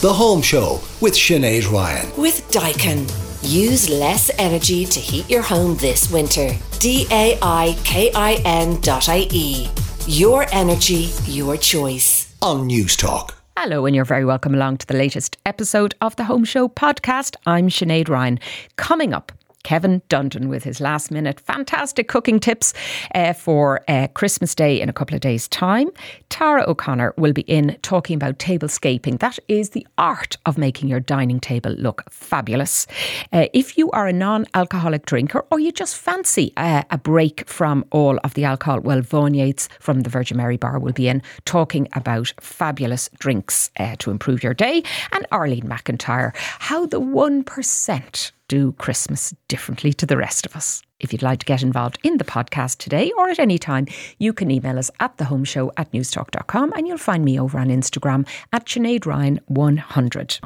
The Home Show with Sinead Ryan. With Daikin. Use less energy to heat your home this winter. D A I K I N dot I E. Your energy, your choice. On Newstalk. Hello, and you're very welcome along to the latest episode of the Home Show podcast. I'm Sinead Ryan. Coming up, Kevin Dundon with his last minute fantastic cooking tips uh, for uh, Christmas Day in a couple of days' time. Tara O'Connor will be in talking about tablescaping. That is the art of making your dining table look fabulous. Uh, if you are a non alcoholic drinker or you just fancy uh, a break from all of the alcohol, well, Vaughan Yates from the Virgin Mary Bar will be in talking about fabulous drinks uh, to improve your day. And Arlene McIntyre, how the 1% do Christmas differently to the rest of us. If you'd like to get involved in the podcast today or at any time, you can email us at thehomeshow at newstalk.com and you'll find me over on Instagram at Sinead Ryan 100.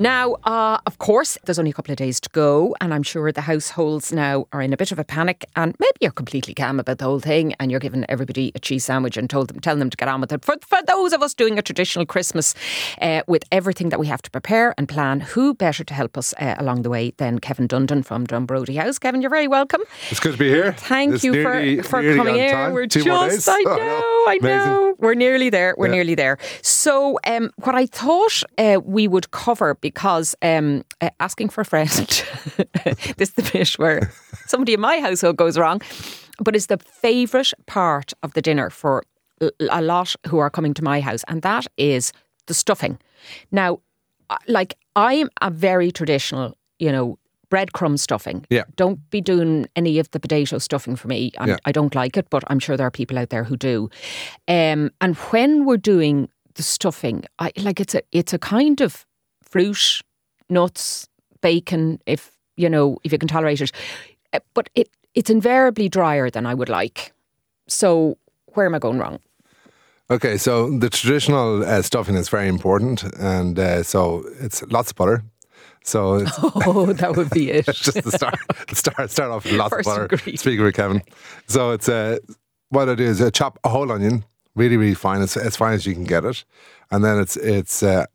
Now, uh, of course, there's only a couple of days to go, and I'm sure the households now are in a bit of a panic. And maybe you're completely calm about the whole thing, and you're giving everybody a cheese sandwich and told them, telling them to get on with it. For, for those of us doing a traditional Christmas uh, with everything that we have to prepare and plan, who better to help us uh, along the way than Kevin Dundon from Dunbrody House? Kevin, you're very welcome. It's good to be here. Thank it's you nearly, for, for nearly coming here. We're Two just, I know, I know. We're nearly there. We're Yeah. nearly there. So, um, what I thought uh, we would cover because. Um, uh, asking for a friend. this is the bit where somebody in my household goes wrong, but it's the favourite part of the dinner for a lot who are coming to my house, and that is the stuffing. Now, uh, like I'm a very traditional, you know. Breadcrumb stuffing. Yeah. Don't be doing any of the potato stuffing for me. Yeah. I don't like it, but I'm sure there are people out there who do. Um, and when we're doing the stuffing, I like it's a it's a kind of fruit, nuts, bacon, if you know, if you can tolerate it. Uh, But it it's invariably drier than I would like. So where am I going wrong? Okay, so the traditional uh, stuffing is very important, and uh, so it's lots of butter. So it's Oh, that would be it. just the start, start, start off with lots First of butter. ingredient. Speaking with Kevin, so it's uh, what I do is I chop a whole onion, really, really fine, as, as fine as you can get it, and then it's it's uh,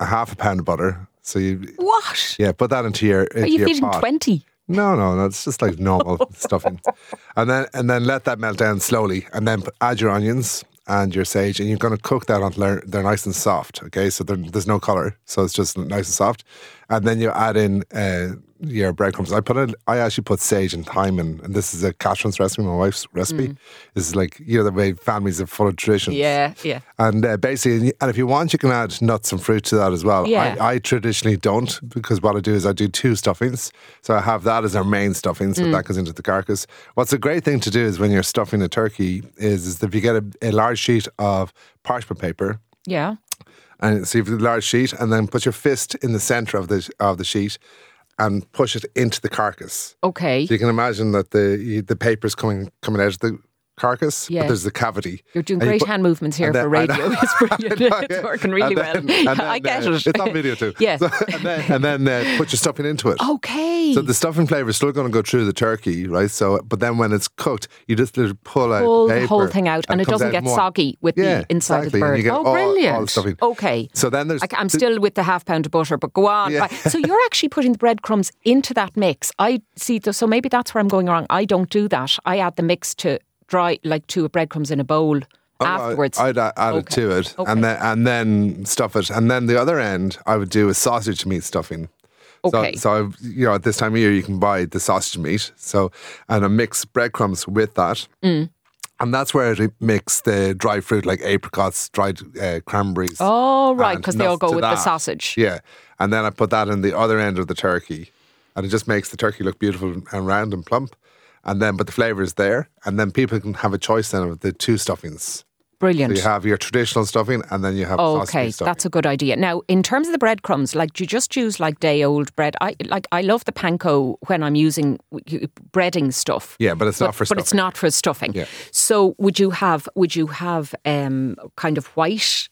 a half a pound of butter. So you what? yeah, put that into your into Are you your feeding twenty? No, no, no. It's just like normal stuffing, and then and then let that melt down slowly, and then add your onions and your sage, and you're going to cook that until they're, they're nice and soft. Okay, so there's no color, so it's just nice and soft, and then you add in uh, your breadcrumbs. I put in, I actually put sage and thyme in, and this is a Catherine's recipe, my wife's recipe. This is like you know the way families are full of traditions. Yeah, yeah. And uh, basically, and if you want, you can add nuts and fruit to that as well. Yeah. I, I traditionally don't because what I do is I do two stuffings. So I have that as our main stuffing, so that goes into the carcass. What's a great thing to do is when you're stuffing a turkey is, is if you get a, a large sheet of parchment paper, Yeah. And so you have a large sheet, and then put your fist in the center of the of the sheet and push it into the carcass. Okay. So you can imagine that the the paper's coming coming out of the carcass, Yeah. but there's the cavity. You're doing And you great put- hand movements here then- for radio. It's brilliant. Know, it's working really then- well. and then, I get uh, it. It's on video too. Yeah. So- and then, and then uh, put your stuffing into it. Okay. So the stuffing flavour is still going to go through the turkey, right? So, but then when it's cooked, you just pull out pull the, whole thing out, and, it doesn't get more. soggy with Yeah, the inside exactly, of the and bird. oh, all- all brilliant! stuffing. Okay. So then there's I, am still with the half pound of butter, but go on. Yeah. So you're actually putting the breadcrumbs into that mix. I see. So maybe that's where I'm going wrong. I don't do that. I add the mix to dry, like two breadcrumbs in a bowl Oh, afterwards. I'd add, add it to it, Okay. and then and then stuff it, and then the other end I would do a sausage meat stuffing. Okay. So, so I've, you know, at this time of year, you can buy the sausage meat. So, and I mix breadcrumbs with that. Mm. And that's where it mix the dry fruit like apricots, dried uh, cranberries. oh, right, because they all go with the sausage. Yeah. And then I put that in the other end of the turkey. And it just makes the turkey look beautiful and round and plump. And then, but the flavour is there. And then people can have a choice then of the two stuffings. Brilliant. So you have your traditional stuffing and then you have Okay, stuffing. that's a good idea. Now, in terms of the breadcrumbs, like do you just use like day old bread? I like I love the panko when I'm using breading stuff. Yeah, but it's not for stuffing. But it's not for stuffing. Yeah. So would you have would you have um kind of white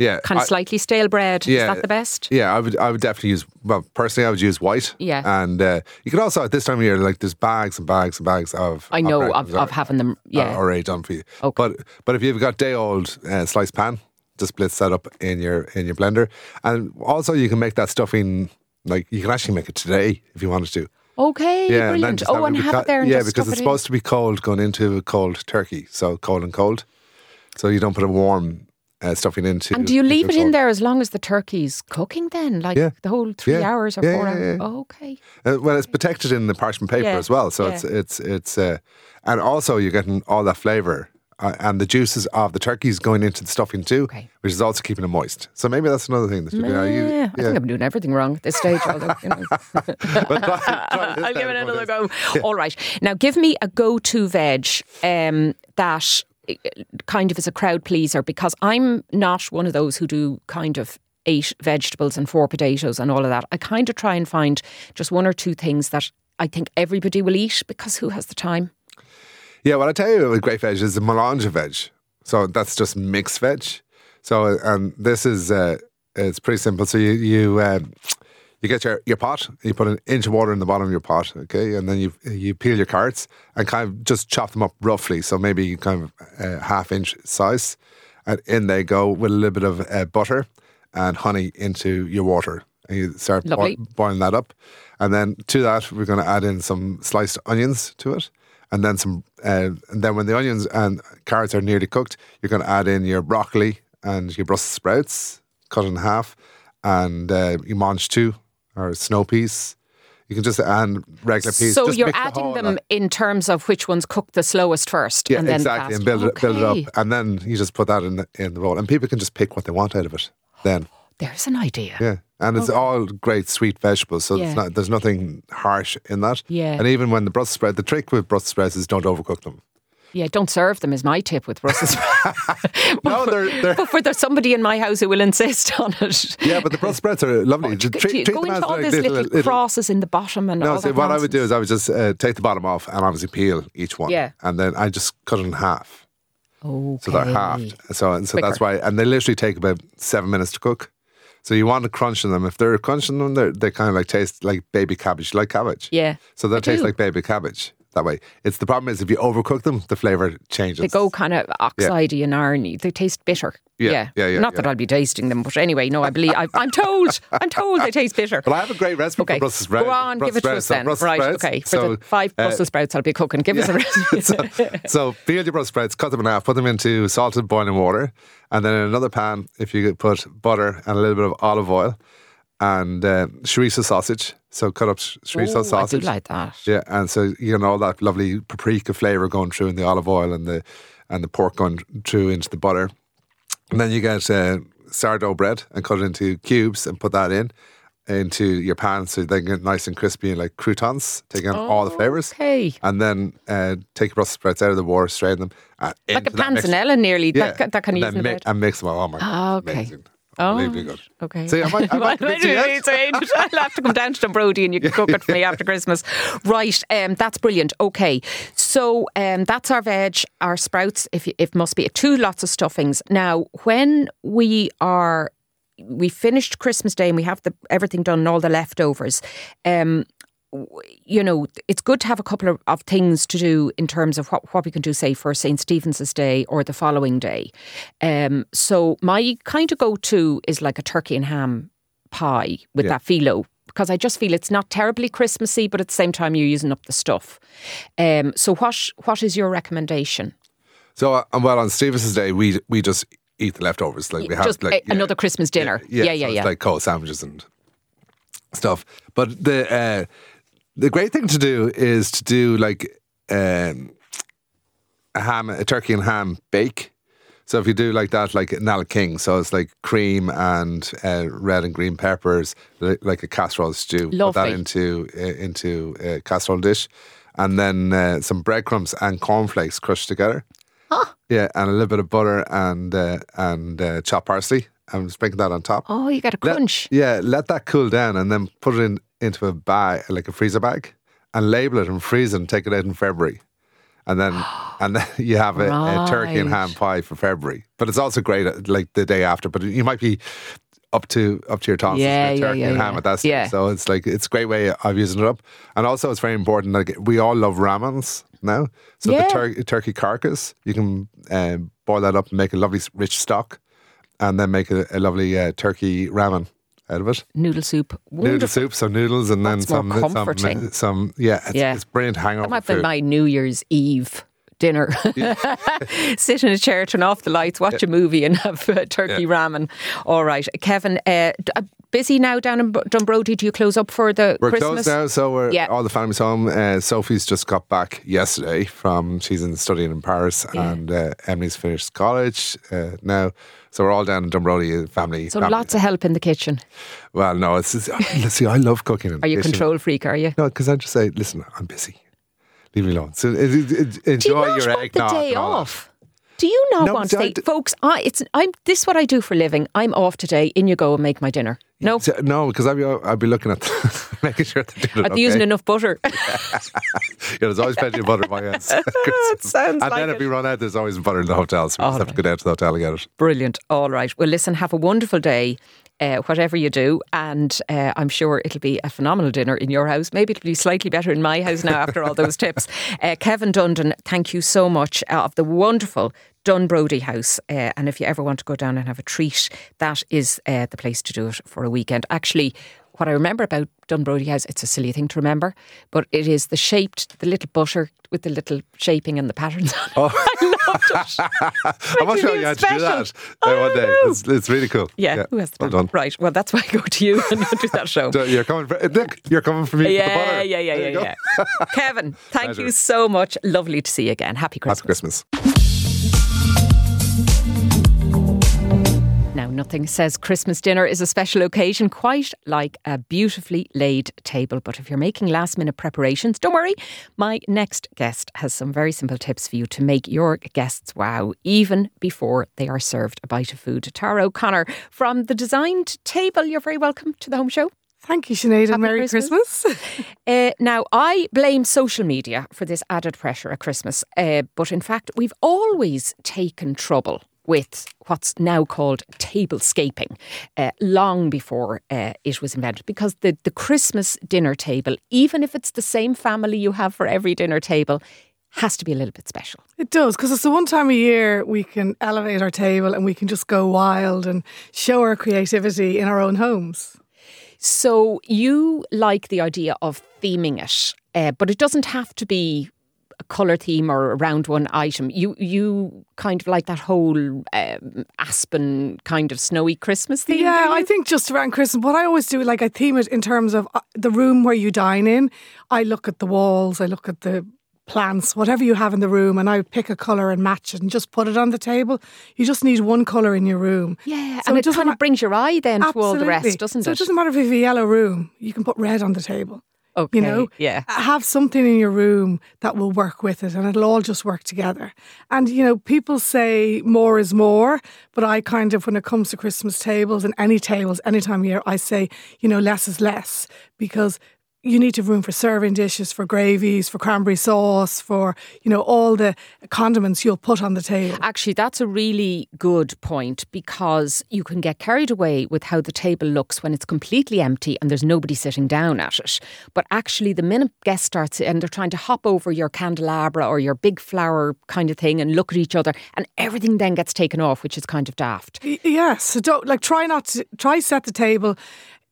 Yeah, Kind of I- slightly stale bread. Yeah. Is that the best? Yeah, I would. I would definitely use. Well, personally, I would use white. Yeah. and uh, you could also at this time of year, like there's bags and bags and bags of. I know of, of having them. Yeah. already done for you. Okay. But but if you've got day old uh, sliced pan, just blitz that up in your in your blender, and also you can make that stuffing. Like you can actually make it today if you wanted to. okay. Yeah, and brilliant. Oh, and beca- have it there and yeah, because it's it supposed to be cold going into a cold turkey, so cold and cold. So you don't put a warm uh, stuffing into. And do you leave it in there as long as the turkey's cooking then? Like Yeah. the whole three Yeah. hours or Yeah, four hours? yeah. Okay. Uh, well, it's protected in the parchment paper as well, so it's it's it's uh, and also you're getting all that flavour uh, and the juices of the turkeys going into the stuffing too, Okay. which is also keeping it moist. So maybe that's another thing that you know. You, Yeah, I think I'm doing everything wrong at this stage. although, you know. But try- try I'll give it another go. All right. Now, give me a go to veg um, that uh, kind of as a crowd pleaser because I'm not one of those who do kind of eight vegetables and four potatoes and all of that. I kind of try and find just one or two things that I think everybody will eat because who has the time? Yeah, well, I tell you, with great veg is the melange of veg. So that's just mixed veg. So and this is uh, it's pretty simple. So you you um, you get your, your pot, you put an inch of water in the bottom of your pot, okay, and then you you peel your carrots and kind of just chop them up roughly. So maybe kind of uh, half inch size, and in they go with a little bit of uh, butter and honey into your water, and you start Lovely. boiling that up, and then to that we're going to add in some sliced onions to it, and then some, uh, and then when the onions and carrots are nearly cooked, you're going to add in your broccoli and your Brussels sprouts cut in half, and uh, your mangetout or snow peas. You can just add regular peas. so Just you're mix the adding them in terms of which ones cook the slowest first. Yeah, and then exactly, and build it, build it up, and then you just put that in the, in the bowl, and people can just pick what they want out of it. Then, There's an idea. yeah, and it's all great sweet vegetables, so Yeah. it's not, there's nothing harsh in that. Yeah. and even when the Brussels sprout, the trick with Brussels sprouts is don't overcook them. Yeah, don't serve them is my tip with Brussels sprouts. No, they're they're but for there's somebody in my house who will insist on it. yeah, but the Brussels sprouts are lovely. Just treat, treat go into all like this little, crosses in the bottom and No, all see, what I would do is I would just uh, take the bottom off and obviously peel each one. Yeah. And then I just cut it in half. Okay. So they're halved. So, and so that's why, and they literally take about seven minutes to cook. So you want to crunch in them. If they're crunching them, they're, they kind of like taste like baby cabbage. Like cabbage? Yeah, So they taste do. like baby cabbage that way. It's the problem is if you overcook them, the flavor changes. They go kind of oxidey and irony. They taste bitter. Yeah, yeah, yeah, Not yeah. that I'll be tasting them, but anyway, no, I believe I, I'm told. I'm told they taast bitter. But I have a great recipe Okay, for Brussels sprouts. go on, give it to us Brussels. So then. Brussels right, sprouts. okay. For So, the five uh, Brussels sprouts I'll be cooking, give us a recipe. so, so peel your Brussels sprouts, cut them in half, put them into salted boiling water, and then in another pan, if you could put butter and a little bit of olive oil and uh, chorizo sausage. So cut up sh- chorizo Oh, I do sausage. like that. Yeah, and so you know all that lovely paprika flavor going through in the olive oil and the and the pork going through into the butter, and then you get uh, sourdough bread and cut it into cubes and put that in into your pan so they get nice and crispy and like croutons, taking on all the flavors. Okay. And then uh, take your Brussels sprouts out of the water, strain them. Uh, Like a into that mix- panzanella nearly. Yeah, That, that kind and of mi- and mix them. Oh my god! Ah, okay. Amazing. Oh. Okay. See, I might, I might convince you yet. I'll have to come down to Brody and you can cook it for me after Christmas. Right, um, that's brilliant. Okay, so um, that's our veg, our sprouts, if, if must be, two lots of stuffings. Now, when we are, we finished Christmas Day and we have the everything done and all the leftovers, um, you know, it's good to have a couple of, of things to do in terms of what, what we can do, say, for St. Stephen's Day or the following day. Um, so my kind of go to is like a turkey and ham pie with Yeah. that phyllo because I just feel it's not terribly Christmassy, but at the same time you're using up the stuff. Um, so what what is your recommendation? So, uh, well, on Stevens's Day, we we just eat the leftovers. Like we have just like a- yeah, another Christmas dinner. Yeah, yeah, so yeah. it's yeah. like cold sandwiches and stuff. But the uh, the great thing to do is to do like um, a ham, a turkey and ham bake. So if you do like that, like Nala King, so it's like cream and uh, red and green peppers, li- like a casserole stew. Put that into uh, into a casserole dish, and then uh, some breadcrumbs and cornflakes crushed together. Yeah, and a little bit of butter and uh, and uh, chopped parsley, and sprinkle that on top. oh, you got a Let- crunch. yeah, let that cool down and then put it in into a bag, like a freezer bag, and label it and freeze it and take it out in February. and then and then you have a, a turkey and ham pie for February. But it's also great uh, like the day after. But you might be up to up to your tonsils Yeah, with turkey yeah, and ham yeah. at that stage. Yeah. So it's like it's a great way of using it up. And also it's very important like we all love ramens now. So Yeah. the tur- turkey carcass, you can um, boil that up and make a lovely rich stock, and then make a, a lovely uh, turkey ramen out of it. Noodle soup. Noodle soup, so noodles, and then That's more some, some, comforting. some, yeah, it's, Yeah. it's brilliant hangover That might be food. my New Year's Eve dinner. Sit in a chair, turn off the lights, watch a movie, and have uh, turkey ramen. All right, Kevin. Uh, d- uh, busy now down in Dunbrody. Do you close up for the We're Christmas? closed now, so we're Yeah. all the family's home. Uh, Sophie's just got back yesterday from she's in studying in Paris, Yeah. and uh, Emily's finished college uh, now. So we're all down in Dunbrody, uh, family. So family. lots of help in the kitchen. Well, no, it's, it's see, I love cooking. in Are you kitchen. control freak? Are you? No, because I just say, listen, I'm busy. Leave me alone. So uh, it, enjoy Do you not your want the day all off? Do you not No, want to say, d- folks? I, it's I'm. This is what I do for a living. I'm off today. In you go and make my dinner. No, So- no, because I'd be, I'd be looking at making sure they're doing it I'm using enough butter. Yeah, there's always plenty of butter in my house. it sounds and like then it. if we run out, there's always butter in the hotel, so we just All have to go down to the hotel and get it. Brilliant. All right. Well, listen, have a wonderful day, uh, whatever you do. And uh, I'm sure it'll be a phenomenal dinner in your house. Maybe it'll be slightly better in my house now after all those tips. Uh, Kevin Dundon, thank you so much uh, of the wonderful Dunbrody House. Uh, and if you ever want to go down and have a treat, that is uh, the place to do it for a weekend. Actually, what I remember about Dunbrody House, it's a silly thing to remember, but it is the shaped, the little butter with the little shaping and the patterns on it. I loved it. I'm not sure you had to do that uh, one day. It's, it's really cool. Yeah, who has the well done. Right. Well, that's why I go to you and you do that show. So you're coming. For, look, you're coming for me. yeah, yeah, yeah, yeah, yeah. Kevin, thank Pleasure. you so much. Lovely to see you again. Happy Christmas. Happy Christmas. Nothing says Christmas dinner is a special occasion quite like a beautifully laid table. But if you're making last minute preparations, don't worry. My next guest has some very simple tips for you to make your guests wow, even before they are served a bite of food. Tara O'Connor from the Designed Table. You're very welcome to the home show. Thank you, Sinead, Happy and Merry Christmas. Christmas. Uh, now, I blame social media for this added pressure at Christmas, uh, but in fact, we've always taken trouble with what's now called tablescaping uh, long before uh, it was invented because the, the Christmas dinner table, even if it's the same family you have for every dinner table, has to be a little bit special. It does, because it's the one time a year we can elevate our table and we can just go wild and show our creativity in our own homes. So you like the idea of theming it, uh, but it doesn't have to be colour theme or around one item. You you kind of like that whole um, aspen kind of snowy Christmas theme. yeah, I think just around Christmas, what I always do, like I theme it in terms of uh, the room where you dine in. I look at the walls, I look at the plants, whatever you have in the room, and I pick a colour and match it and just put it on the table. You just need one colour in your room. yeah, So and it it, kind ma- of brings your eye then to all the rest, doesn't so it? So it doesn't matter if you have a yellow room, you can put red on the table. Okay, you know yeah. have something in your room that will work with it and it'll all just work together and you know people say more is more but i kind of when it comes to christmas tables and any tables any time of year i say you know less is less because you need to have room for serving dishes, for gravies, for cranberry sauce, for you know all the condiments you'll put on the table. Actually, that's a really good point because you can get carried away with how the table looks when it's completely empty and there's nobody sitting down at it. But actually, the minute guest starts and they're trying to hop over your candelabra or your big flower kind of thing and look at each other, and everything then gets taken off, which is kind of daft. Yes, so don't like try not to try set the table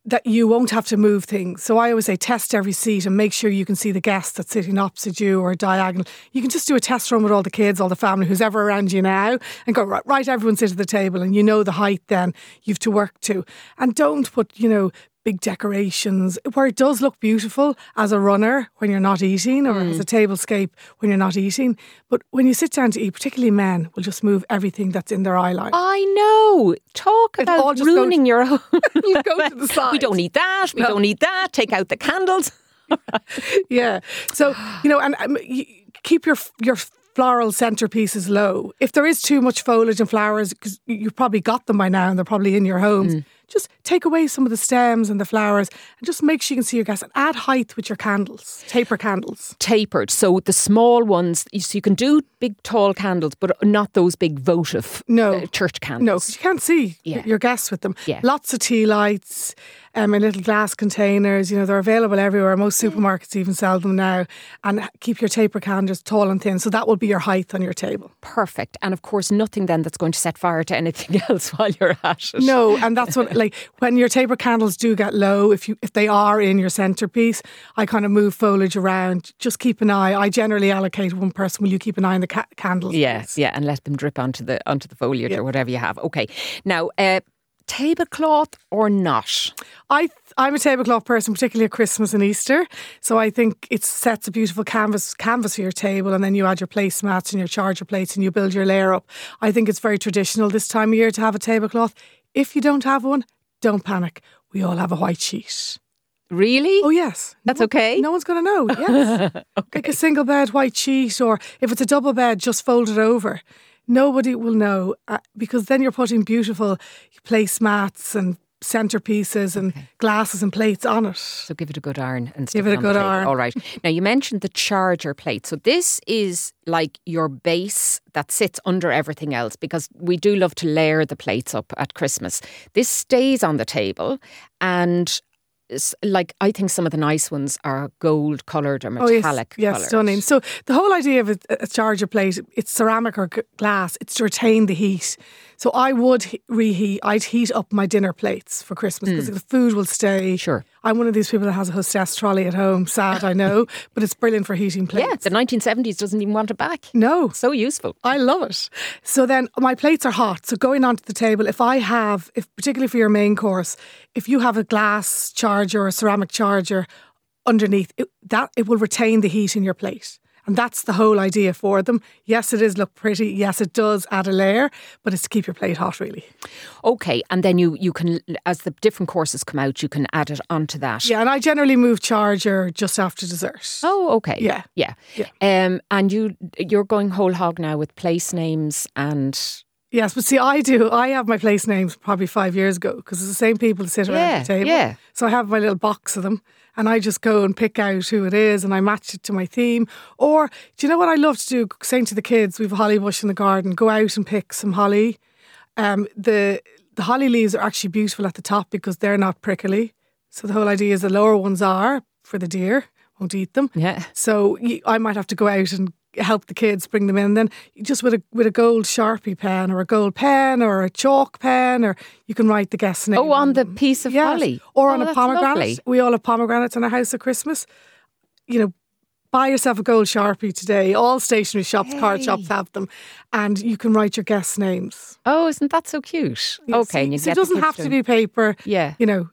that you won't have to move things. So I always say test every seat and make sure you can see the guest that's sitting opposite you or diagonal. You can just do a test run with all the kids, all the family, who's ever around you now, and go right, right. Everyone sit at the table, and you know the height. Then you've to work to, and don't put you know big decorations where it does look beautiful as a runner when you're not eating or as a tablescape when you're not eating. But when you sit down to eat, particularly men, will just move everything that's in their eye line. I know. Talk all about ruining your own. You go to the side. we don't need that. We don't need that. Take out the candles. Yeah. So you know, and um, you keep your your floral centerpieces low. If there is too much foliage and flowers, because you've probably got them by now and they're probably in your homes, just take away some of the stems and the flowers and just make sure you can see your guests and add height with your candles, taper candles. Tapered, so the small ones, so you can do big tall candles, but not those big votive No. uh, church candles. No, 'cause you can't see Yeah. your guests with them. Yeah. Lots of tea lights um, in little glass containers. You know, they're available everywhere. Most supermarkets even sell them now. And keep your taper candles tall and thin. So that will be your height on your table. Perfect. And of course, nothing then that's going to set fire to anything else while you're at it. No, and that's what like when your taper candles do get low, if you if they are in your centerpiece, I kind of move foliage around. Just keep an eye. I generally allocate one person. Will you keep an eye on the ca- candles? Yeah, yeah, and let them drip onto the onto the foliage or whatever you have. Okay. Now, uh, tablecloth or not? I I'm a tablecloth person, particularly at Christmas and Easter. So I think it sets a beautiful canvas canvas for your table, and then you add your placemats and your charger plates, and you build your layer up. I think it's very traditional this time of year to have a tablecloth. If you don't have one, don't panic. We all have a white sheet. Really? Oh yes, That's No- okay? No one's going to know. Yes, okay. like a single bed white sheet, or if it's a double bed, just fold it over. Nobody will know uh, because then you're putting beautiful placemats and centerpieces and glasses and plates on it. So give it a good iron and Give it a good iron. All right. Now you mentioned the charger plate. So this is like your base that sits under everything else because we do love to layer the plates up at Christmas. This stays on the table and like I think some of the nice ones are gold coloured or Oh, yes, metallic yes, stunning. So the whole idea of a, a charger plate, it's ceramic or g- glass. It's to retain the heat. So I would reheat. I'd heat up my dinner plates for Christmas because hmm. the food will stay. Sure. I'm one of these people that has a hostess trolley at home. Sad, I know, but it's brilliant for heating plates. Yeah, the 1970s doesn't even want it back. no, So useful. I love it. So then my plates are hot. So going onto the table, if I have, if particularly for your main course, if you have a glass charger or a ceramic charger underneath, it, that it will retain the heat in your plate. And that's the whole idea for them. Yes, it is look pretty. Yes, it does add a layer, but it's to keep your plate hot, really. Okay, and then you you can as the different courses come out, you can add it onto that. Yeah, and I generally move charger just after dessert. Oh, okay. Yeah. yeah, Yeah. Um, and you you're going whole hog now with place names and Yes, but see, I do. I have my place names probably five years ago because it's the same people that sit around Yeah, the table. yeah. So I have my little box of them and I just go and pick out who it is and I match it to my theme. Or do you know what I love to do? Saying to the kids, we have a holly bush in the garden, go out and pick some holly. Um, the the holly leaves are actually beautiful at the top because they're not prickly. So the whole idea is the lower ones are for the deer, won't eat them. yeah. So I might have to go out and help the kids bring them in. Then just with a with a gold sharpie pen or a gold pen or a chalk pen, or you can write the guest name. Oh, on the piece of Yes. or Oh, on a pomegranate. lovely. We all have pomegranates in our house at Christmas. You know. Buy yourself a gold sharpie today. All stationery shops, card shops have them, and you can write your guest names. Oh, isn't that so cute? Okay, so- and you so it doesn't have to be paper. Yeah. you know,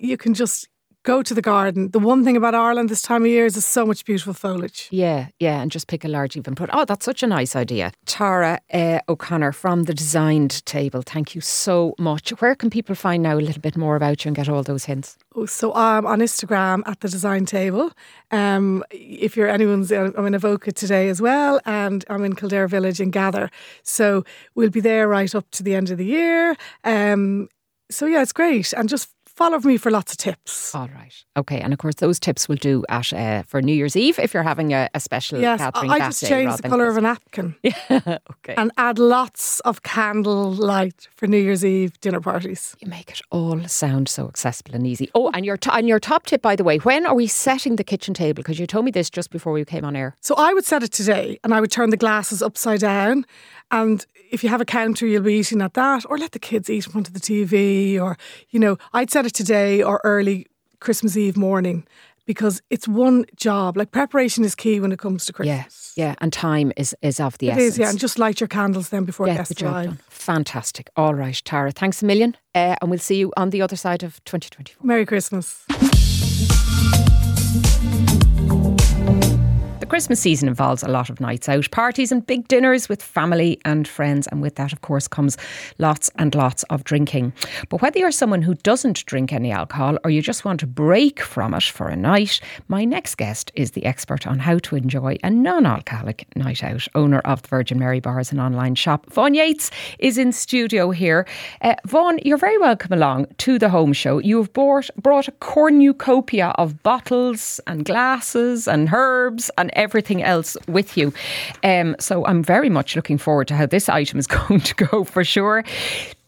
you can just go to the garden. The one thing about Ireland this time of year is there's so much beautiful foliage. Yeah, yeah, and just pick a large even put. Oh, that's such a nice idea. Tara uh, O'Connor from the Designed Table. Thank you so much. Where can people find now a little bit more about you and get all those hints? Oh, so I'm on Instagram at the design table. Um, if you're anyone's, I'm in Avoca today as well, and I'm in Kildare Village in Gather. So we'll be there right up to the end of the year. Um, so yeah, it's great, and just follow me for lots of tips. All right. Okay, and of course those tips will do at uh, for New Year's Eve if you're having a, a special Yes, gathering I that just changed the colour of a napkin yeah. okay. and add lots of candle light for New Year's Eve dinner parties. you make it all sound so accessible and easy. Oh, and your to- and your top tip, by the way, when are we setting the kitchen table? Because you told me this just before we came on air. So I would set it today and I would turn the glasses upside down. And if you have a counter, you'll be eating at that, or let the kids eat in front of the TV, or, you know, I'd set it today or early Christmas Eve morning because it's one job. Like preparation is key when it comes to Yeah, Christmas. yeah, and time is is of the It essence. is, yeah. And just light your candles then before Get guests the job arrive. done. Fantastic. All right, Tara. Thanks a million, uh, and we'll see you on the other side of 2024. Merry Christmas. The Christmas season involves a lot of nights out, parties, and big dinners with family and friends. And with that, of course, comes lots and lots of drinking. But whether you're someone who doesn't drink any alcohol or you just want to break from it for a night, my next guest is the expert on how to enjoy a non alcoholic night out. Owner of the Virgin Mary Bars and online shop, Vaughan Yates, is in studio here. Uh, Vaughan, you're very welcome along to the home show. You've brought, brought a cornucopia of bottles and glasses and herbs and everything else with you. Um, so I'm very much looking forward to how this item is going to go for sure.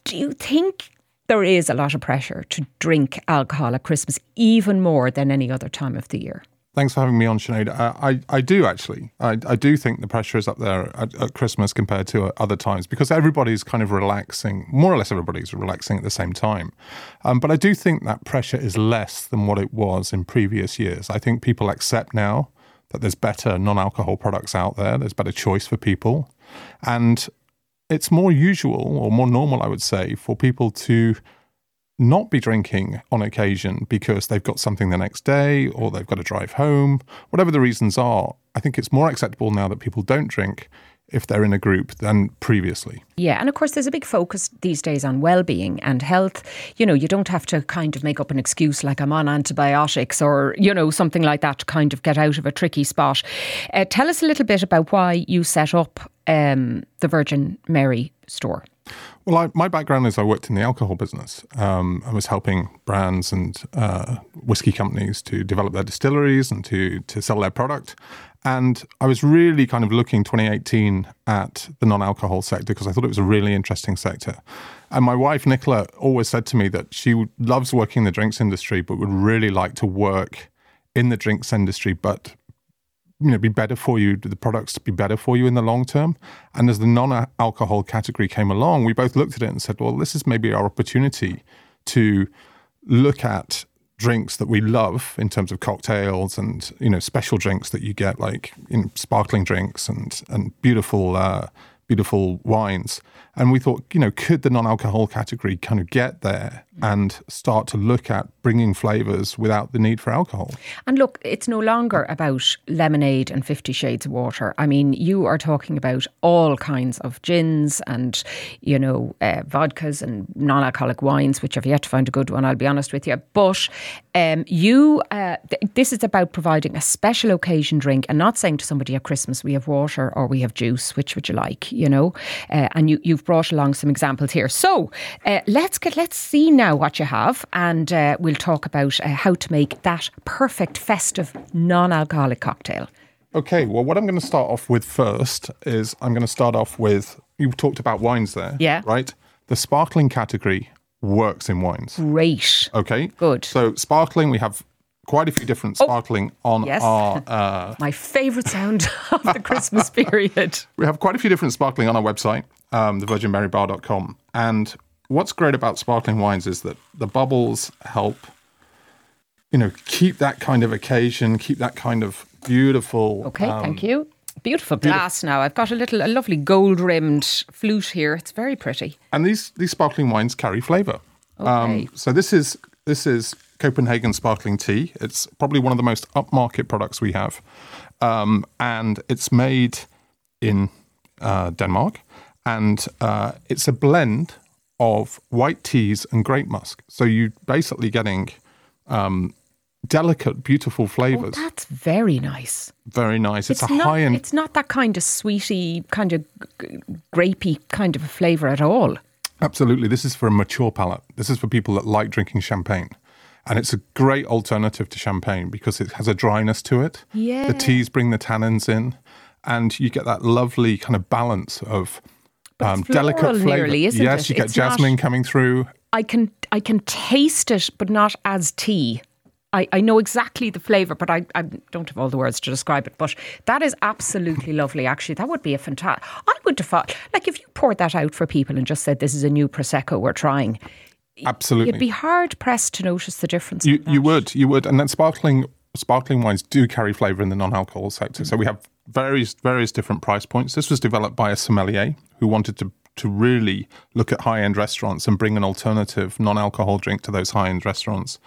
Do you think there is a lot of pressure to drink alcohol at Christmas, even more than any other time of the year? Thanks for having me on, Sinead. Uh, I, I do actually. I, I do think the pressure is up there at, at, Christmas compared to other times because everybody's kind of relaxing, more or less everybody's relaxing at the same time. Um, but I do think that pressure is less than what it was in previous years. I think people accept now that there's better non alcohol products out there, there's better choice for people. And it's more usual or more normal, I would say, for people to not be drinking on occasion because they've got something the next day or they've got to drive home, whatever the reasons are, I think it's more acceptable now that people don't drink if they're in a group than previously. Yeah, and of course, there's a big focus these days on well-being and health. You know, you don't have to kind of make up an excuse like I'm on antibiotics or you know something like that to kind of get out of a tricky spot. Uh, tell us a little bit about why you set up um, the Virgin Mary store. Well, I, my background is I worked in the alcohol business. Um, I was helping brands and uh, whiskey companies to develop their distilleries and to to sell their product. And I was really kind of looking 2018 at the non-alcohol sector because I thought it was a really interesting sector. And my wife Nicola always said to me that she loves working in the drinks industry, but would really like to work in the drinks industry, but you know be better for you the products to be better for you in the long term and as the non-alcohol category came along we both looked at it and said well this is maybe our opportunity to look at drinks that we love in terms of cocktails and you know special drinks that you get like you know, sparkling drinks and and beautiful uh, beautiful wines and we thought you know could the non-alcohol category kind of get there and start to look at bringing flavors without the need for alcohol. And look, it's no longer about lemonade and 50 shades of water. I mean, you are talking about all kinds of gins and, you know, uh, vodkas and non alcoholic wines, which I've yet to find a good one, I'll be honest with you. But um, you, uh, th- this is about providing a special occasion drink and not saying to somebody at Christmas, we have water or we have juice, which would you like, you know? Uh, and you, you've brought along some examples here. So uh, let's get, let's see now what you have, and uh, we'll talk about uh, how to make that perfect festive non alcoholic cocktail. Okay, well, what I'm going to start off with first is I'm going to start off with you talked about wines there. Yeah. Right? The sparkling category works in wines. Great. Okay. Good. So, sparkling, we have quite a few different oh, sparkling oh, on yes. our. Uh, My favourite sound of the Christmas period. We have quite a few different sparkling on our website, um, thevirginmarybar.com. And what's great about sparkling wines is that the bubbles help, you know, keep that kind of occasion, keep that kind of beautiful. Okay, um, thank you. Beautiful glass now. I've got a little, a lovely gold rimmed flute here. It's very pretty. And these these sparkling wines carry flavour. Okay. Um, so this is this is Copenhagen sparkling tea. It's probably one of the most upmarket products we have, um, and it's made in uh, Denmark, and uh, it's a blend of white teas and grape must. So you're basically getting um, delicate, beautiful flavors. Oh, that's very nice. Very nice. It's, it's a not, high end. It's not that kind of sweety, kind of grapey kind of a flavour at all. Absolutely. This is for a mature palate. This is for people that like drinking champagne. And it's a great alternative to champagne because it has a dryness to it. Yeah. The teas bring the tannins in, and you get that lovely kind of balance of um, delicate flavor. Nearly, isn't yes, it? you get it's jasmine not, coming through. I can I can taste it, but not as tea. I, I know exactly the flavour, but I, I don't have all the words to describe it. But that is absolutely lovely, actually. That would be a fantastic. I would thought, like, if you poured that out for people and just said, this is a new Prosecco we're trying. Absolutely. You'd be hard pressed to notice the difference. You, you would, you would. And then sparkling sparkling wines do carry flavour in the non-alcohol sector. So we have various various different price points. This was developed by a sommelier who wanted to to really look at high end restaurants and bring an alternative non-alcohol drink to those high end restaurants.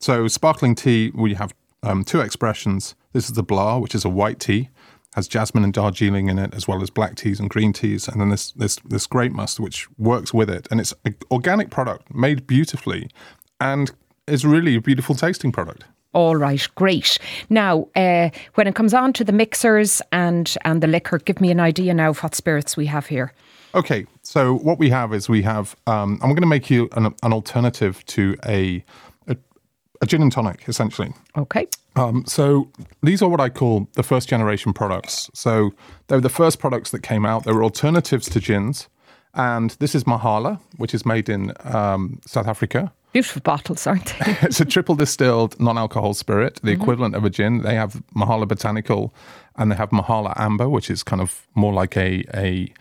So sparkling tea, we have um, two expressions. This is the Blå, which is a white tea. Has jasmine and Darjeeling in it, as well as black teas and green teas, and then this this this grape must which works with it, and it's an organic product made beautifully, and is really a beautiful tasting product. All right, great. Now, uh, when it comes on to the mixers and and the liquor, give me an idea now of what spirits we have here. Okay, so what we have is we have. Um, I'm going to make you an, an alternative to a, a a gin and tonic, essentially. Okay. Um, so these are what I call the first generation products. So they were the first products that came out. They were alternatives to gins, and this is Mahala, which is made in um, South Africa. Beautiful bottles, aren't they? it's a triple distilled non-alcohol spirit, the equivalent of a gin. They have Mahala Botanical, and they have Mahala Amber, which is kind of more like a a,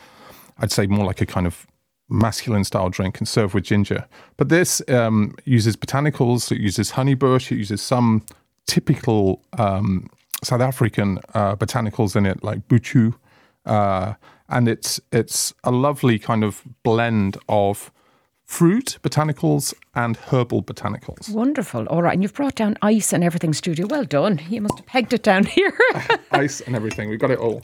I'd say more like a kind of masculine style drink and served with ginger. But this um, uses botanicals. It uses honeybush. It uses some typical um, South African uh, botanicals in it, like buchu, uh, and it's it's a lovely kind of blend of fruit botanicals and herbal botanicals. Wonderful. All right, and you've brought down ice and everything, studio. Well done. You must have pegged it down here. ice and everything. We've got it all.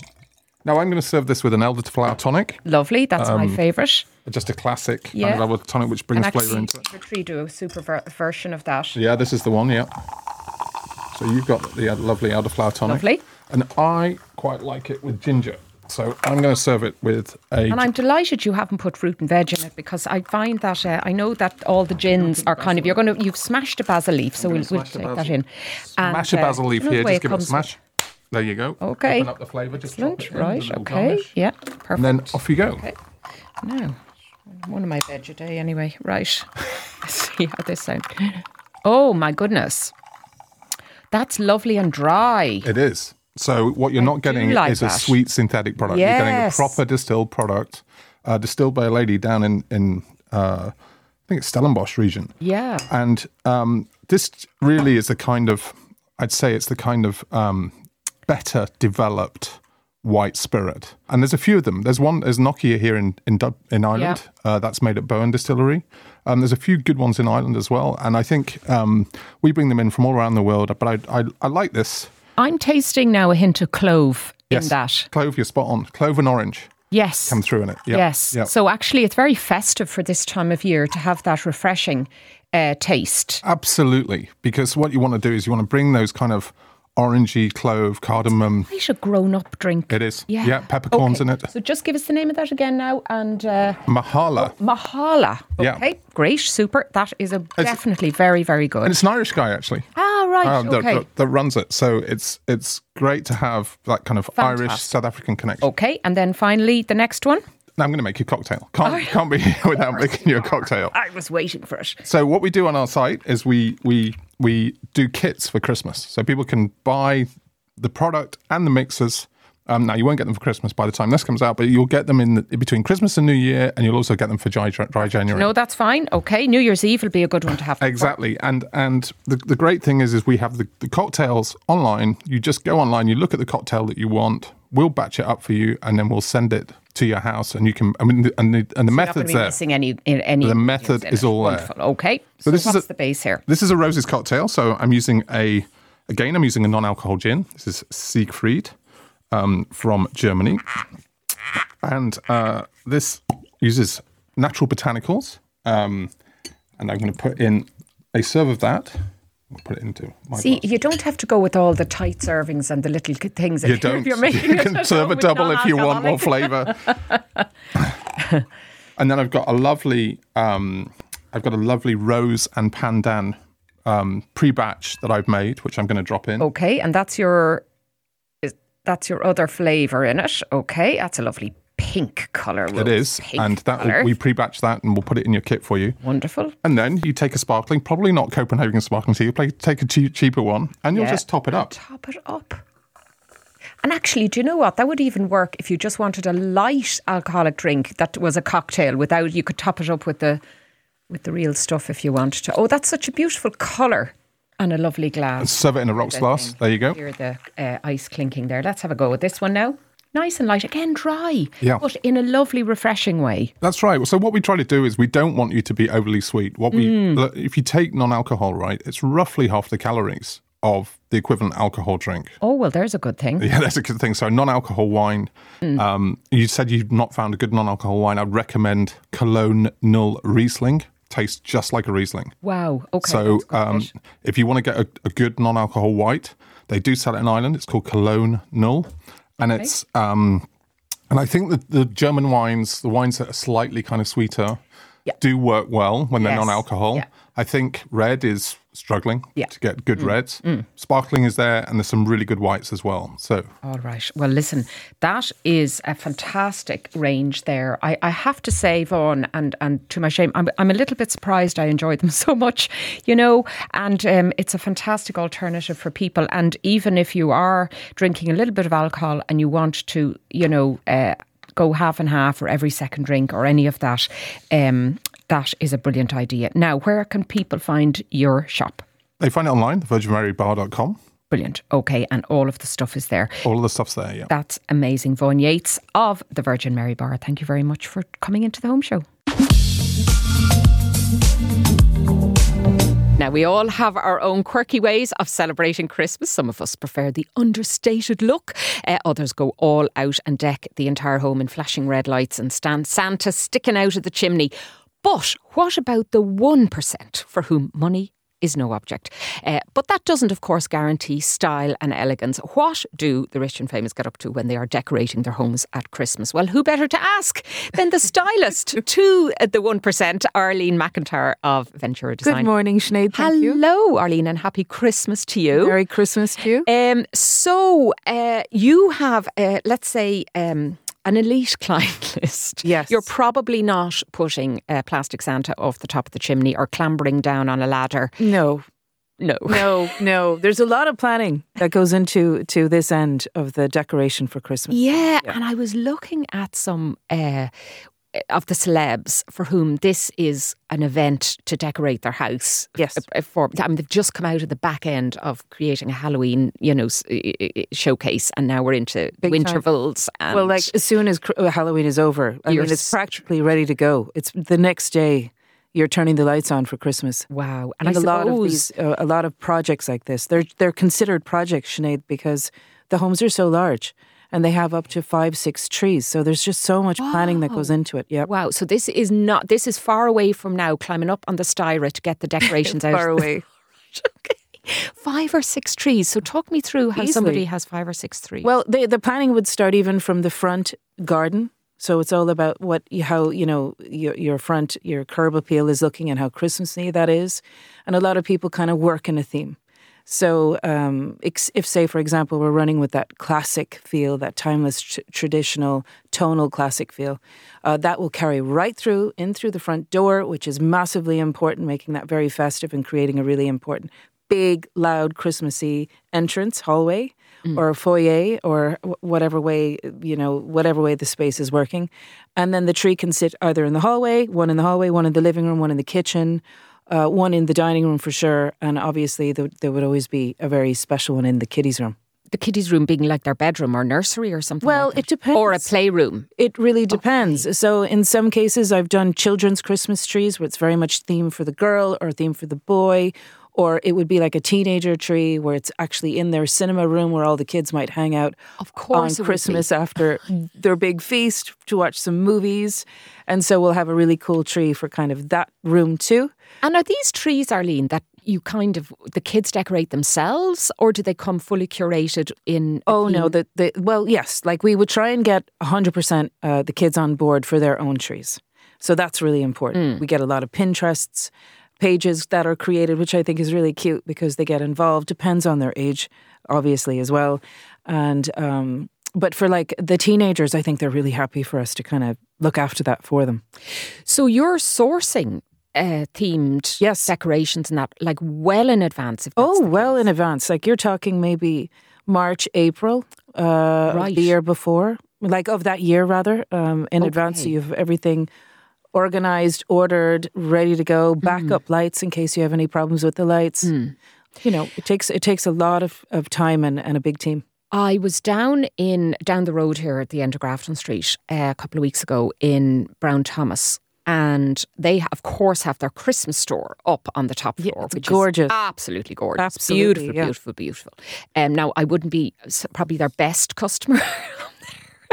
Now I'm going to serve this with an elderflower tonic, Lovely. That's my favourite. just a classic Yeah. of elder tonic which brings flavour into it. Three, do a super ver- version of that. Yeah, this is the one. Yeah. So you've got the lovely elderflower tonic. Lovely. And I quite like it with ginger. So I'm going to serve it with a. And I'm delighted you haven't put fruit and veg in it because I find that uh, I know that all the gins are kind of you're going to you've smashed a basil leaf, so we'll, we'll smash the take that basil. in. Smash a uh, basil leaf you here. way Just give it a comes smash. There you go. Okay. Open up the flavour. Just drop Excellent. it in, Right. Okay. garnish. Yeah. Perfect. And then off you go. Okay. Now, one of my veg a day anyway. Right. Let's see how this sounds. Oh my goodness. That's lovely and dry. It is. So what you're I not getting like is a sweet synthetic product. You're getting a proper distilled product, uh, distilled by a lady down in in uh, I think it's Stellenbosch region. Yeah. And um, this really is the kind of, I'd say it's the kind of um, better developed white spirit. And there's a few of them. There's one, there's Nokia here in in, Dub- in Ireland. Uh, that's made at Boann Distillery. Um, there's a few good ones in Ireland as well. And I think um, we bring them in from all around the world. But I, I, I like this. I'm tasting now a hint of clove Yes. in that. Clove, you're spot on. Clove and orange Yes. come through in it. Yep. Yes. Yep. So actually, it's very festive for this time of year to have that refreshing uh, taste. Absolutely. Because what you want to do is you want to bring those kind of orangey, clove, cardamom. Quite a grown-up drink. It is. Yeah. Yeah, peppercorns Okay. in it. So just give us the name of that again now, and uh, Mahala. Mahala. Yeah. Okay, great, super. That is a definitely very, very good. And it's an Irish guy, actually. ah, right. um, that, okay. that, that runs it. So it's it's great to have that kind of Irish South African connection. okay, and then finally the next one. Now I'm going to make you a cocktail. Can't can't be without making you a cocktail. I was waiting for it. So what we do on our site is we we we do kits for Christmas, so people can buy the product and the mixers. Um, now you won't get them for Christmas by the time this comes out, but you'll get them in, the, in between Christmas and New Year, and you'll also get them for dry, dry January. No, that's fine. Okay, New Year's Eve will be a good one to have. Exactly, and and the, the great thing is is we have the, the cocktails online. You just go online, you look at the cocktail that you want. We'll batch it up for you, and then we'll send it to your house, and you can. I mean, the, and the and the not methods there. missing any any. The method is all there. Okay, so, this is a- the base here? This is a roses cocktail, so I'm using a again. I'm using a non-alcohol gin. This is Siegfried um, from Germany, and uh, this uses natural botanicals. Um, and I'm going to put in a serve of that. Put it into See, you don't have to go with all the tight servings and the little things. that You don't. You're making you can serve a double if you want more flavour. and then I've got a lovely, um, I've got a lovely rose and pandan um, pre-batch that I've made, which I'm going to drop in. Okay, and that's your is- that's your other flavour in it. Okay, that's a lovely pink colour. It is, and that colour. we pre-batch that, and we'll put it in your kit for you. wonderful. And then you take a sparkling, probably not Copenhagen sparkling tea. You play, take a chea- cheaper one, and you'll Yeah. just top it up. Top it up. And actually, do you know what? That would even work if you just wanted a light alcoholic drink that was a cocktail without. You could top it up with the with the real stuff if you wanted to. Oh, that's such a beautiful colour and a lovely glass. Serve it in a rocks glass. There you go. Hear the uh, ice clinking there. Let's have a go with this one now. Nice and light, again dry, Yeah. but in a lovely, refreshing way. That's right. So what we try to do is we don't want you to be overly sweet. What we, Mm. if you take non-alcohol, right, it's roughly half the calories of the equivalent alcohol drink. Oh, well, there's a good thing. Yeah, that's a good thing. So, non alcohol wine. Hmm. Um, you said you've not found a good non alcohol wine. I'd recommend Kolonne Null Riesling. Tastes just like a Riesling. Wow. Okay. so, um, if you want to get a, a good non alcohol white, they do sell it in Ireland. It's called Kolonne Null. And Okay. it's, um, and I think that the German wines, the wines that are slightly kind of sweeter, Yeah. do work well when they're Yes. non alcohol. Yeah. I think red is struggling Yeah. Mm. to get good reds. Sparkling is there, and there's some really good whites as well. So, All right. Well, listen, that is a fantastic range there. I, I have to say, Vaughan, and, and to my shame, I'm, I'm a little bit surprised I enjoy them so much, you know, and um, it's a fantastic alternative for people. And even if you are drinking a little bit of alcohol and you want to, you know, uh, go half and half or every second drink or any of that, um, that is a brilliant idea. Now, where can people find your shop? They find it online, virginmarybar.com. Brilliant. Okay. And all of the stuff is there. All of the stuff's there, yeah. That's amazing. Vaughan Yates of the Virgin Mary Bar. Thank you very much for coming into the home show. Now, we all have our own quirky ways of celebrating Christmas. Some of us prefer the understated look. Uh, others go all out and deck the entire home in flashing red lights and stand Santa sticking out of the chimney. But what about the 1% for whom money is no object. Uh, but that doesn't, of course, guarantee style and elegance. What do the rich and famous get up to when they are decorating their homes at Christmas? Well, who better to ask than the stylist to the 1%, Arlene McIntyre of Ventura Design. Good morning, Sinead. Thank you. Hello, Arlene, and happy Christmas to you. Merry Christmas to you. Um, so uh, you have, uh, let's say, um, an elite client list. Yes. You're probably not putting uh, plastic Santa off the top of the chimney or clambering down on a ladder. No, No. no, no. There's a lot of planning that goes into to this end of the decoration for Christmas. Yeah, and I was looking at some uh, of the celebs for whom this is an event to decorate their house. Yes. Uh, For I mean, they've just come out of the back end of creating a Halloween, you know, showcase, and now we're into Big. And Well, like as soon as uh, Halloween is over, I mean, it's practically ready to go. It's the next day. You're turning the lights on for Christmas. wow, and And I a lot of these, uh, a lot of projects like this, they're they're considered projects, Sinead, because the homes are so large and they have up to five, six trees. So there's just so much planning that goes into it. Yeah. Wow, so this is not this is far away from now climbing up on the Stira to get the decorations out. Far away. okay. Five or six trees. So talk me through how somebody has five or six trees. Well, the the planning would start even from the front garden. So it's all about what how you know your your front your curb appeal is looking and how Christmassy that is, and a lot of people kind of work in a theme. So um, if say for example we're running with that classic feel, that timeless tr- traditional tonal classic feel, uh, that will carry right through in through the front door, which is massively important, making that very festive and creating a really important big, loud, Christmassy entrance hallway or a foyer or whatever way you know whatever way the space is working, and then the tree can sit either in the hallway, one in the hallway, one in the living room, one in the kitchen. Uh, one in the dining room for sure, and obviously there, there would always be a very special one in the kiddies' room. the kiddies' room being like their bedroom or nursery or something. Well, like it depends. Or a playroom. It really depends. So, in some cases, I've done children's Christmas trees where it's very much theme for the girl or theme for the boy, or it would be like a teenager tree where it's actually in their cinema room where all the kids might hang out Of course on Christmas after their big feast to watch some movies. And so, we'll have a really cool tree for kind of that room too. And are these trees, Arlene, that you kind of the kids decorate themselves, or do they come fully curated in? Oh no, the, the well, yes, like we would try and get hundred percent uh, the kids on board for their own trees. So that's really important. We get a lot of Pinterests pages that are created, which I think is really cute because they get involved. Depends on their age, obviously as well, and um, but for like the teenagers, I think they're really happy for us to kind of look after that for them. So you're sourcing uh, themed Yes. decorations and that like well in advance. If Oh well, in advance. Like you're talking maybe March, April, uh, Right. the year before, like of that year rather, um, in advance. So you have everything organized, ordered, ready to go. Mm. Backup lights in case you have any problems with the lights. You know, it takes it takes a lot of, of time and, and a big team. I was down in down the road here at the end of Grafton Street uh, a couple of weeks ago in Brown Thomas. and they of course have their Christmas store up on the top floor, it's which gorgeous. is absolutely gorgeous, Absolutely, beautiful, yeah. beautiful, beautiful. Um, now I wouldn't be probably their best customer.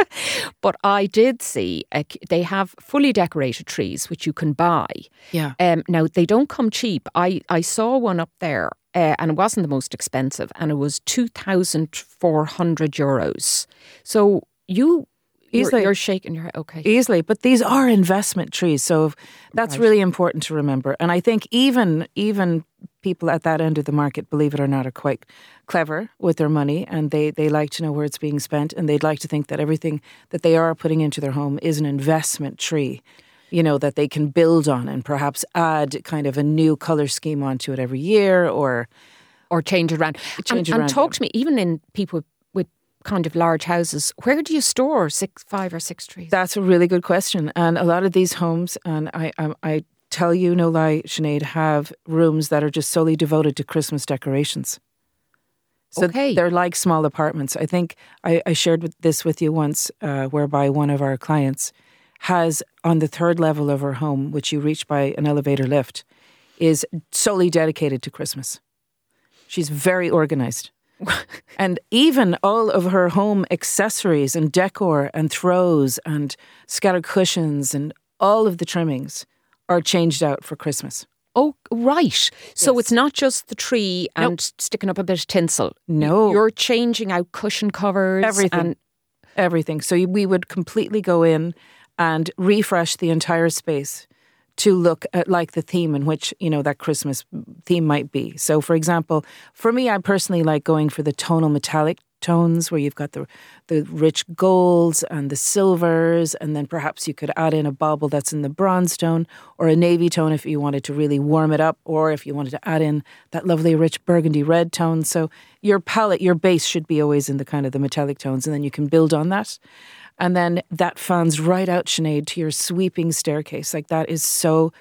But I did see a, they have fully decorated trees which you can buy. Yeah. Um, now they don't come cheap. I, I saw one up there, uh, and it wasn't the most expensive, and it was two thousand four hundred euros. So you Easily. you're shaking your head. Okay. easily but these are investment trees so that's Right. really important to remember and i think even even people at that end of the market believe it or not are quite clever with their money and they they like to know where it's being spent and they'd like to think that everything that they are putting into their home is an investment tree you know that they can build on and perhaps add kind of a new color scheme onto it every year or or change around. Change and, it and talk to me, even in people with kind of large houses, where do you store six, five or six trees? That's a really good question. And a lot of these homes, and I, I, I tell you no lie, Sinead, have rooms that are just solely devoted to Christmas decorations. So Okay. they're like small apartments. I think I, I shared with this with you once, uh, whereby one of our clients has on the third level of her home, which you reach by an elevator lift, is solely dedicated to Christmas. She's very organized. and even all of her home accessories and decor and throws and scattered cushions and all of the trimmings are changed out for Christmas. Oh, right. So it's not just the tree and sticking up a bit of tinsel. No. You're changing out cushion covers. Everything. And, Everything. So we would completely go in and refresh the entire space to look at like the theme in which, you know, that Christmas theme might be. So for example, for me I personally like going for the tonal metallic tones where you've got the the rich golds and the silvers and then perhaps you could add in a bauble that's in the bronze tone or a navy tone if you wanted to really warm it up or if you wanted to add in that lovely rich burgundy red tone so your palette your base should be always in the kind of the metallic tones and then you can build on that and then that fans right out Sinead to your sweeping staircase like that is so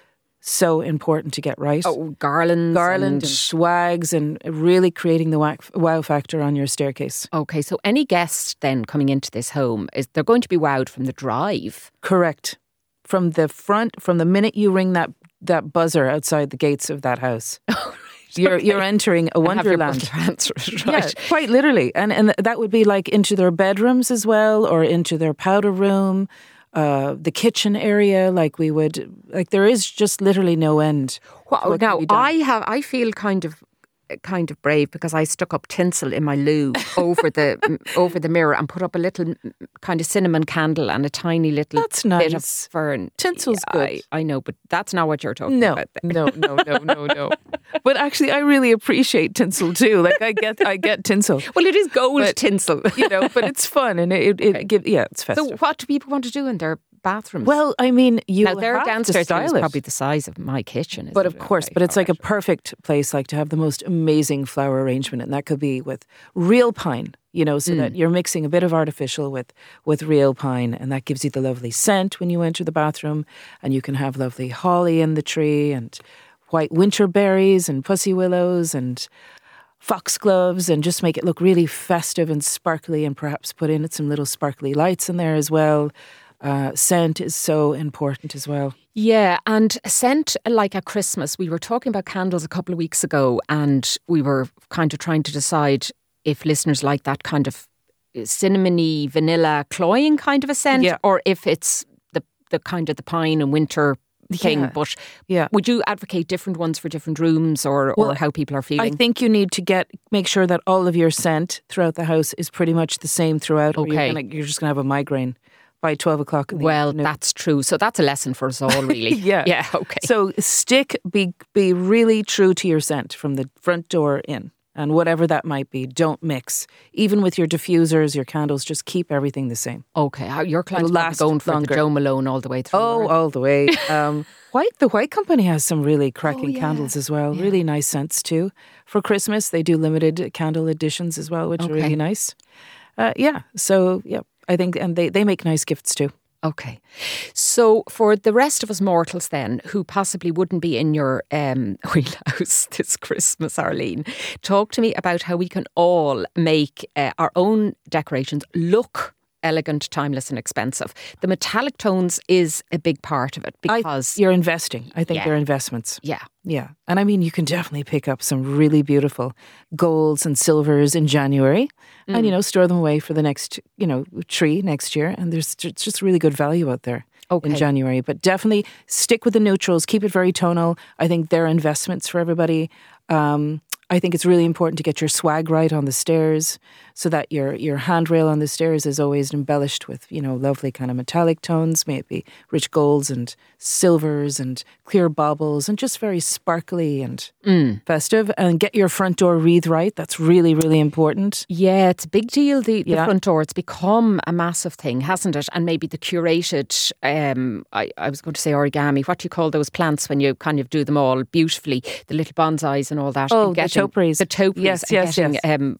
so important to get right oh, garlands. garland and- swags and really creating the wow factor on your staircase Okay, so any guest then coming into this home is they're going to be wowed from the drive. Correct. From the front, from the minute you ring that that buzzer outside the gates of that house, you're you're entering a And have your wonderland. butler answer it, Yeah, quite literally, and and that would be like into their bedrooms as well, or into their powder room, uh, the kitchen area. Like we would, like there is just literally no end. Well, now. I have. I feel kind of kind of brave because I stuck up tinsel in my loo over the over the mirror and put up a little kind of cinnamon candle and a tiny little That's bit of nice. fern. Tinsel's Yeah, good. I, I know, but that's not what you're talking No, about. there. no, no, no, no, no. But actually, I really appreciate tinsel too. Like I get, I get tinsel. Well, it is gold But- tinsel. You know, but it's fun and it, it, it give, yeah, it's festive. so, what do people want to do in their bathrooms? Well, I mean, you now their to downstairs style is probably the size of my kitchen. Isn't But of course, but it's like a perfect place, like to have the most amazing flower arrangement, and that could be with real pine. You know, so Hmm. that you're mixing a bit of artificial with with real pine, and that gives you the lovely scent when you enter the bathroom, and you can have lovely holly in the tree and white winter berries and pussy willows and foxgloves and just make it look really festive and sparkly and perhaps put in some little sparkly lights in there as well. Uh, scent is so important as well. Yeah, and scent like at Christmas. We were talking about candles a couple of weeks ago, and we were kind of trying to decide if listeners like that kind of cinnamony, vanilla, cloying kind of a scent, Yeah. or if it's the the kind of the pine and winter thing. Yeah. But Yeah. would you advocate different ones for different rooms, or or Well, how people are feeling? I think you need to get make sure that all of your scent throughout the house is pretty much the same throughout. or Okay. you're, gonna, you're just gonna have a migraine by twelve o'clock. In the well, afternoon. that's true. So that's a lesson for us all, really. yeah, yeah. Okay. So stick, be be really true to your scent from the front door in, and whatever that might be. Don't mix. Even with your diffusers, your candles, just keep everything the same. okay. Your clients last going for longer. the Jo Malone all the way through. Oh, are they? all the way. Um, White, the White Company has some really cracking yeah. candles as well. Really nice scents too. For Christmas, they do limited candle editions as well, which are really nice. Uh, yeah. So yeah, I think, and they they make nice gifts too. Okay. So for the rest of us mortals then, who possibly wouldn't be in your um, wheelhouse this Christmas, Arlene, talk to me about how we can all make uh, our own decorations look elegant, timeless, and expensive. The metallic tones is a big part of it because I, you're investing. I think Yeah. they're investments. yeah, Yeah. And I mean, you can definitely pick up some really beautiful golds and silvers in January and, Mm. you know, store them away for the next, you know, tree next year. And there's it's just really good value out there Okay. in January. But definitely stick with the neutrals, keep it very tonal. I think they're investments for everybody. Um, I think it's really important to get your swag right on the stairs so that your your handrail on the stairs is always embellished with, you know, lovely kind of metallic tones, may it be rich golds and silvers and clear baubles and just very sparkly and Mm. festive. And get your front door wreath right. That's really, really important. Yeah, it's a big deal. The, the Yeah. front door. It's become a massive thing, hasn't it? And maybe the curated. Um, I, I was going to say origami. What do you call those plants when you kind of do them all beautifully? The little bonsais and all that. Oh, and the topiaries. The topiaries. Yes, yes, getting, yes. Um,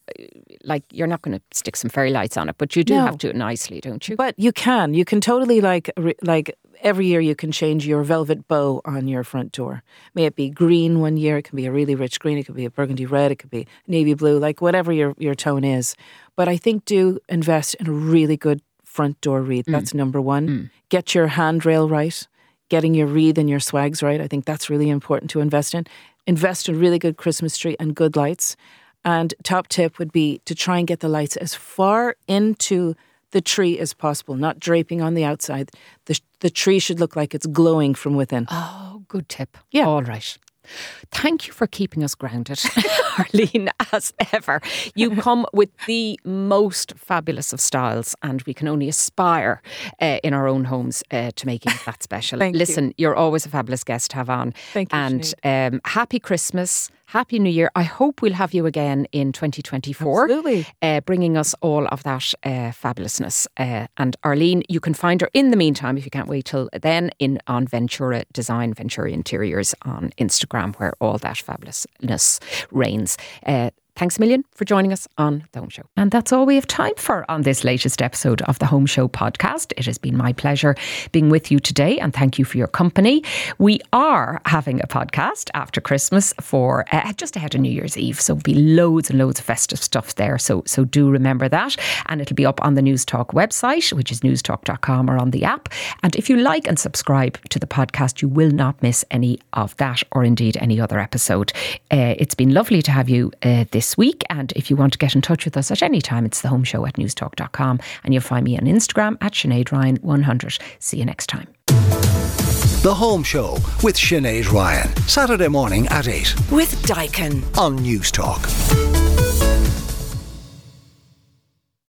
like you're not going to stick some fairy lights on it, but you do No. have to do it nicely, don't you? But you can. You can totally like re- like every year you can change your velvet bow on your front door. May it be green one year, it can be a really rich green, it could be a burgundy red, it could be navy blue, like whatever your your tone is. But I think do invest in a really good front door wreath. Mm. That's number 1. Mm. Get your handrail right. Getting your wreath and your swags right. I think that's really important to invest in. Invest in really good Christmas tree and good lights. And top tip would be to try and get the lights as far into the tree as possible, not draping on the outside. The, the tree should look like it's glowing from within. Oh, good tip. Yeah. All right. Thank you for keeping us grounded, Arlene, as ever. You come with the most fabulous of styles, and we can only aspire uh, in our own homes uh, to making it that special. Thank you. Listen, you're always a fabulous guest to have on. Thank you, And um, happy Christmas. Happy New Year. I hope we'll have you again in 2024. Absolutely. Uh, bringing us all of that uh, fabulousness. Uh, and Arlene, you can find her in the meantime, if you can't wait till then, in on Ventura Design, Ventura Interiors on Instagram, where all that fabulousness reigns. Thanks a million for joining us on The Home Show. And that's all we have time for on this latest episode of The Home Show podcast. It has been my pleasure being with you today and thank you for your company. We are having a podcast after Christmas for uh, just ahead of New Year's Eve. So be loads and loads of festive stuff there. So, so do remember that. And it'll be up on the Newstalk website, which is newstalk.com or on the app. And if you like and subscribe to the podcast, you will not miss any of that or indeed any other episode. Uh, it's been lovely to have you uh, this week. And if you want to get in touch with us at any time, it's the home show at newstalk.com. And you'll find me on Instagram at Sinead Ryan 100. See you next time. The Home Show with Sinead Ryan. Saturday morning at 8 With Daikin. on Newstalk.